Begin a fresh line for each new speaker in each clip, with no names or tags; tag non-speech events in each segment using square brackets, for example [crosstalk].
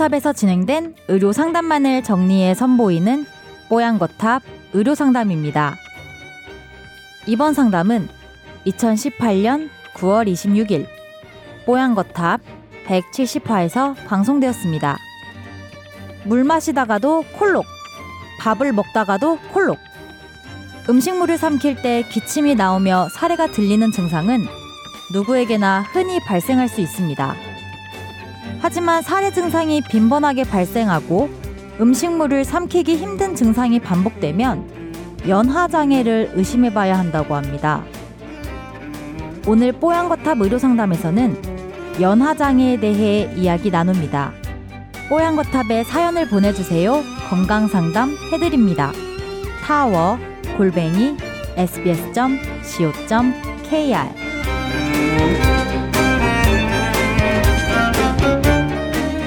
뽀양거탑에서 진행된 의료 상담만을 정리해 선보이는 뽀양거탑 의료 상담입니다. 이번 상담은 2018년 9월 26일 뽀양거탑 170화에서 방송되었습니다. 물 마시다가도 콜록, 밥을 먹다가도 콜록. 음식물을 삼킬 때 기침이 나오며 사례가 들리는 증상은 누구에게나 흔히 발생할 수 있습니다. 하지만 사례 증상이 빈번하게 발생하고 음식물을 삼키기 힘든 증상이 반복되면 연하 장애를 의심해 봐야 한다고 합니다. 오늘 뽀얀거탑 의료상담에서는 연하 장애에 대해 이야기 나눕니다. 뽀얀거탑에 사연을 보내주세요. 건강상담 해드립니다. 타워 골뱅이 sbs.co.kr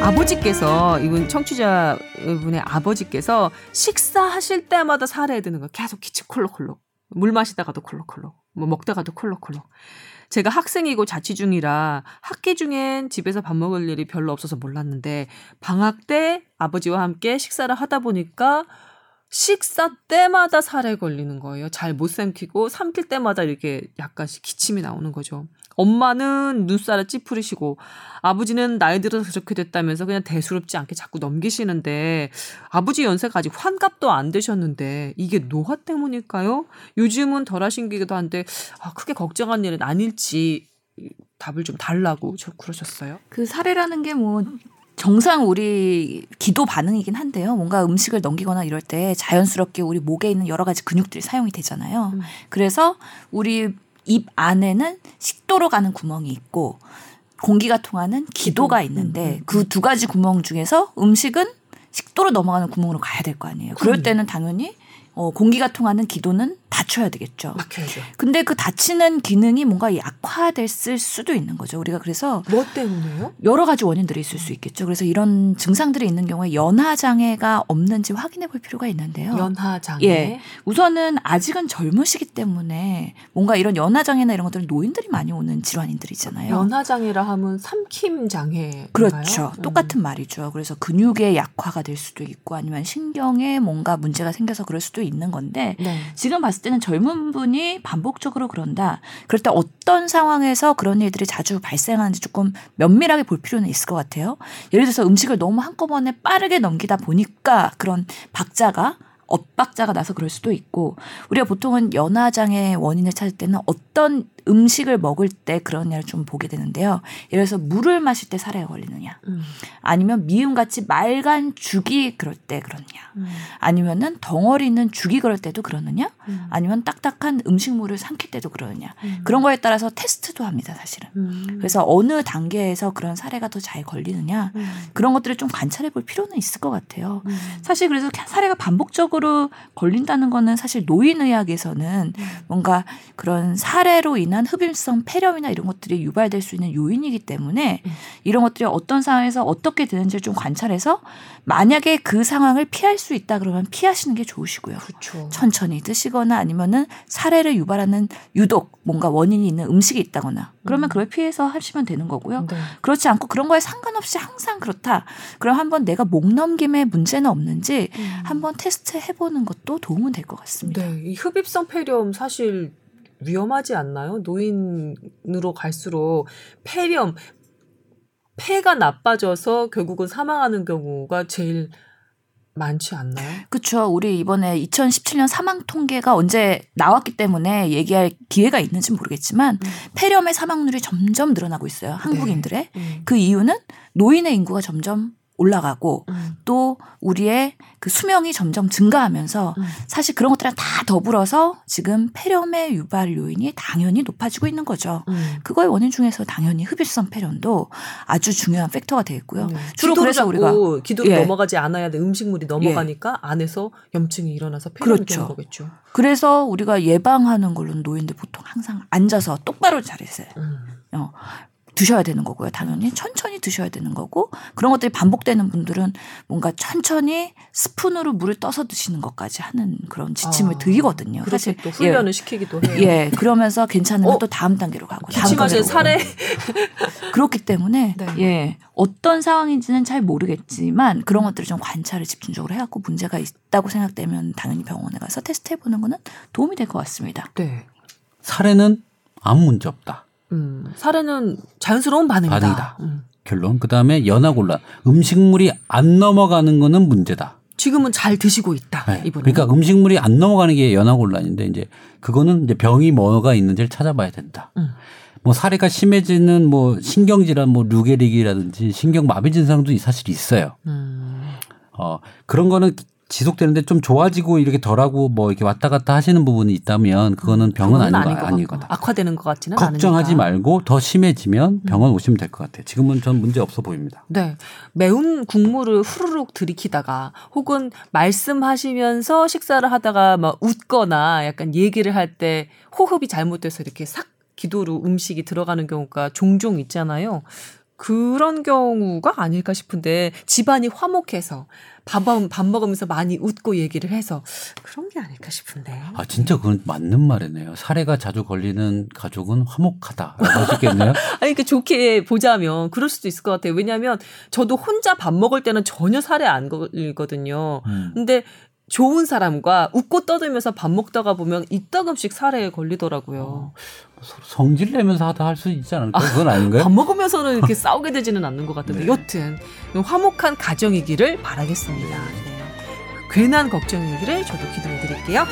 아버지께서 이분 청취자분의 아버지께서 식사하실 때마다 살해야 되는 거 계속 기침 콜록콜록 물 마시다가도 콜록콜록 뭐 먹다가도 콜록콜록 제가 학생이고 자취 중이라 학기 중엔 집에서 밥 먹을 일이 별로 없어서 몰랐는데 방학 때 아버지와 함께 식사를 하다 보니까 식사 때마다 살에 걸리는 거예요. 잘 못 삼키고 삼킬 때마다 이렇게 약간씩 기침이 나오는 거죠. 엄마는 눈살을 찌푸리시고 아버지는 나이 들어서 그렇게 됐다면서 그냥 대수롭지 않게 자꾸 넘기시는데 아버지 연세가 아직 환갑도 안 되셨는데 이게 노화 때문일까요? 요즘은 덜 하신 기도 한데 아, 크게 걱정한 일은 아닐지 답을 좀 달라고 저 그러셨어요.
그 사례라는 게뭐 정상 우리 기도 반응이긴 한데요. 뭔가 음식을 넘기거나 이럴 때 자연스럽게 우리 목에 있는 여러 가지 근육들이 사용이 되잖아요. 음. 그래서 우리 입 안에는 식도로 가는 구멍이 있고 공기가 통하는 기도가 있는데 음, 음, 음. 그두 가지 구멍 중에서 음식은 식도로 넘어가는 구멍으로 가야 될 거 아니에요. 그럴 때는 당연히 어, 공기가 통하는 기도는 닫혀야 되겠죠.
막혀야죠.
근데 그 닫히는 기능이 뭔가 약화됐을 수도 있는 거죠. 우리가 그래서
뭐 때문에요?
여러 가지 원인들이 있을 수 있겠죠. 그래서 이런 증상들이 있는 경우에 연하 장애가 없는지 확인해 볼 필요가 있는데요.
연하 장애.
예. 우선은 아직은 젊으시기 때문에 뭔가 이런 연하 장애나 이런 것들은 노인들이 많이 오는 질환인들이잖아요.
연하 장애라 하면 삼킴 장애.
그렇죠. 음. 똑같은 말이죠. 그래서 근육의 약화가 될 수도 있고 아니면 신경에 뭔가 문제가 생겨서 그럴 수도 있는 건데 네. 지금 봤을 때는 젊은 분이 반복적으로 그런다. 그럴 때 어떤 상황에서 그런 일들이 자주 발생하는지 조금 면밀하게 볼 필요는 있을 것 같아요. 예를 들어서 음식을 너무 한꺼번에 빠르게 넘기다 보니까 그런 박자가 엇박자가 나서 그럴 수도 있고 우리가 보통은 연화장애 원인을 찾을 때는 어떤 음식을 먹을 때 그러냐를 좀 보게 되는데요. 예를 들어서 물을 마실 때 살에 걸리느냐, 음. 아니면 미음같이 맑은 죽이 그럴 때 그러느냐, 음. 아니면은 덩어리 있는 죽이 그럴 때도 그러느냐, 음. 아니면 딱딱한 음식물을 삼킬 때도 그러느냐 음. 그런 거에 따라서 테스트도 합니다, 사실은. 음. 그래서 어느 단계에서 그런 사례가 더 잘 걸리느냐 음. 그런 것들을 좀 관찰해 볼 필요는 있을 것 같아요. 사실 그래서 사례가 반복적으로 걸린다는 거는 사실 노인의학에서는 뭔가 그런 사례로 인한 인한 흡입성 폐렴이나 이런 것들이 유발될 수 있는 요인이기 때문에 음. 이런 것들이 어떤 상황에서 어떻게 되는지를 좀 관찰해서 만약에 그 상황을 피할 수 있다 그러면 피하시는 게 좋으시고요.
그렇죠.
천천히 드시거나 아니면은 사례를 유발하는 유독 뭔가 원인이 있는 음식이 있다거나 그러면 음. 그걸 피해서 하시면 되는 거고요. 네. 그렇지 않고 그런 거에 상관없이 항상 그렇다. 그럼 한번 내가 목 넘김에 문제는 없는지 음. 한번 테스트 해보는 것도 도움은 될 것 같습니다.
네, 이 흡입성 폐렴 사실 위험하지 않나요? 노인으로 갈수록 폐렴, 폐가 나빠져서 결국은 사망하는 경우가 제일 많지 않나요?
그렇죠. 우리 이번에 2017년 사망 통계가 언제 나왔기 때문에 얘기할 기회가 있는지 모르겠지만 음. 폐렴의 사망률이 점점 늘어나고 있어요. 한국인들의. 네. 음. 그 이유는 노인의 인구가 점점 올라가고 음. 또 우리의 그 수명이 점점 증가하면서 음. 사실 그런 것들이랑 다 더불어서 지금 폐렴의 유발 요인이 당연히 높아지고 있는 거죠. 음. 그거의 원인 중에서 당연히 흡입성 폐렴도 아주 중요한 팩터가 되겠고요. 네.
주로 그래서 우리가 기도로 예. 넘어가지 않아야 돼 음식물이 넘어가니까 예. 안에서 염증이 일어나서 폐렴이 그렇죠. 되는 거겠죠.
그래서 우리가 예방하는 걸로는 노인들 보통 항상 앉아서 똑바로 자리세요. 음. 어, 드셔야 되는 거고요. 당연히 천천히 드셔야 되는 거고 그런 것들이 반복되는 분들은 뭔가 천천히 스푼으로 물을 떠서 드시는 것까지 하는 그런 지침을
아,
드리거든요.
사실 또 훈련을
예,
시키기도 해요.
예, 그러면서 괜찮으면
어?
또 다음 단계로 가고 다음
기침하신 사례 [laughs]
그렇기 때문에
네.
예 어떤 상황인지는 잘 모르겠지만 그런 것들을 좀 관찰을 집중적으로 해갖고 문제가 있다고 생각되면 당연히 병원에 가서 테스트해 보는 거는 도움이 될 것 같습니다.
네.
사례는 아무 문제 없다.
음, 사례는 자연스러운 반응이다.
반응이다.
음.
결론. 그 다음에 연하곤란. 음식물이 안 넘어가는 거는 문제다.
지금은 잘 드시고 있다.
네.
이분은.
그러니까 음식물이 안 넘어가는 게 연하곤란인데 이제 그거는 이제 병이 뭐가 있는지를 찾아봐야 된다.
음.
뭐 사례가 심해지는 뭐 신경질환 뭐 루게릭이라든지 신경마비 증상도 사실 있어요.
음.
어 그런 거는 지속되는데 좀 좋아지고 이렇게 덜하고 뭐 이렇게 왔다 갔다 하시는 부분이 있다면 그거는 병은 아닌
아닌
거. 거다.
악화되는 것 같지는
걱정하지
않으니까.
말고 더 심해지면 병원 오시면 될 것 같아요. 지금은 전 문제 없어 보입니다.
네. 매운 국물을 후루룩 들이키다가 혹은 말씀하시면서 식사를 하다가 막 웃거나 약간 얘기를 할 때 호흡이 잘못돼서 이렇게 싹 기도로 음식이 들어가는 경우가 종종 있잖아요. 그런 경우가 아닐까 싶은데 집안이 화목해서 밥, 밥 먹으면서 많이 웃고 얘기를 해서 그런 게 아닐까 싶은데.
아 진짜 그건 맞는 말이네요. 사례가 자주 걸리는 가족은 화목하다라고 하시겠네요. [laughs]
아니, 그 좋게 보자면 그럴 수도 있을 것 같아요. 왜냐하면 저도 혼자 밥 먹을 때는 전혀 살에 안 걸리거든요.
음.
근데 좋은 사람과 웃고 떠들면서 밥 먹다가 보면 이따금씩 살에 걸리더라고요.
서로 성질 내면서 하다 할 수 있지 않을까요? 그건 아닌가요?
밥 먹으면서는 이렇게 싸우게 되지는 않는 것 같은데
네.
여튼 화목한 가정이기를 바라겠습니다. 네. 괜한 걱정이기를 저도 기도해 드릴게요.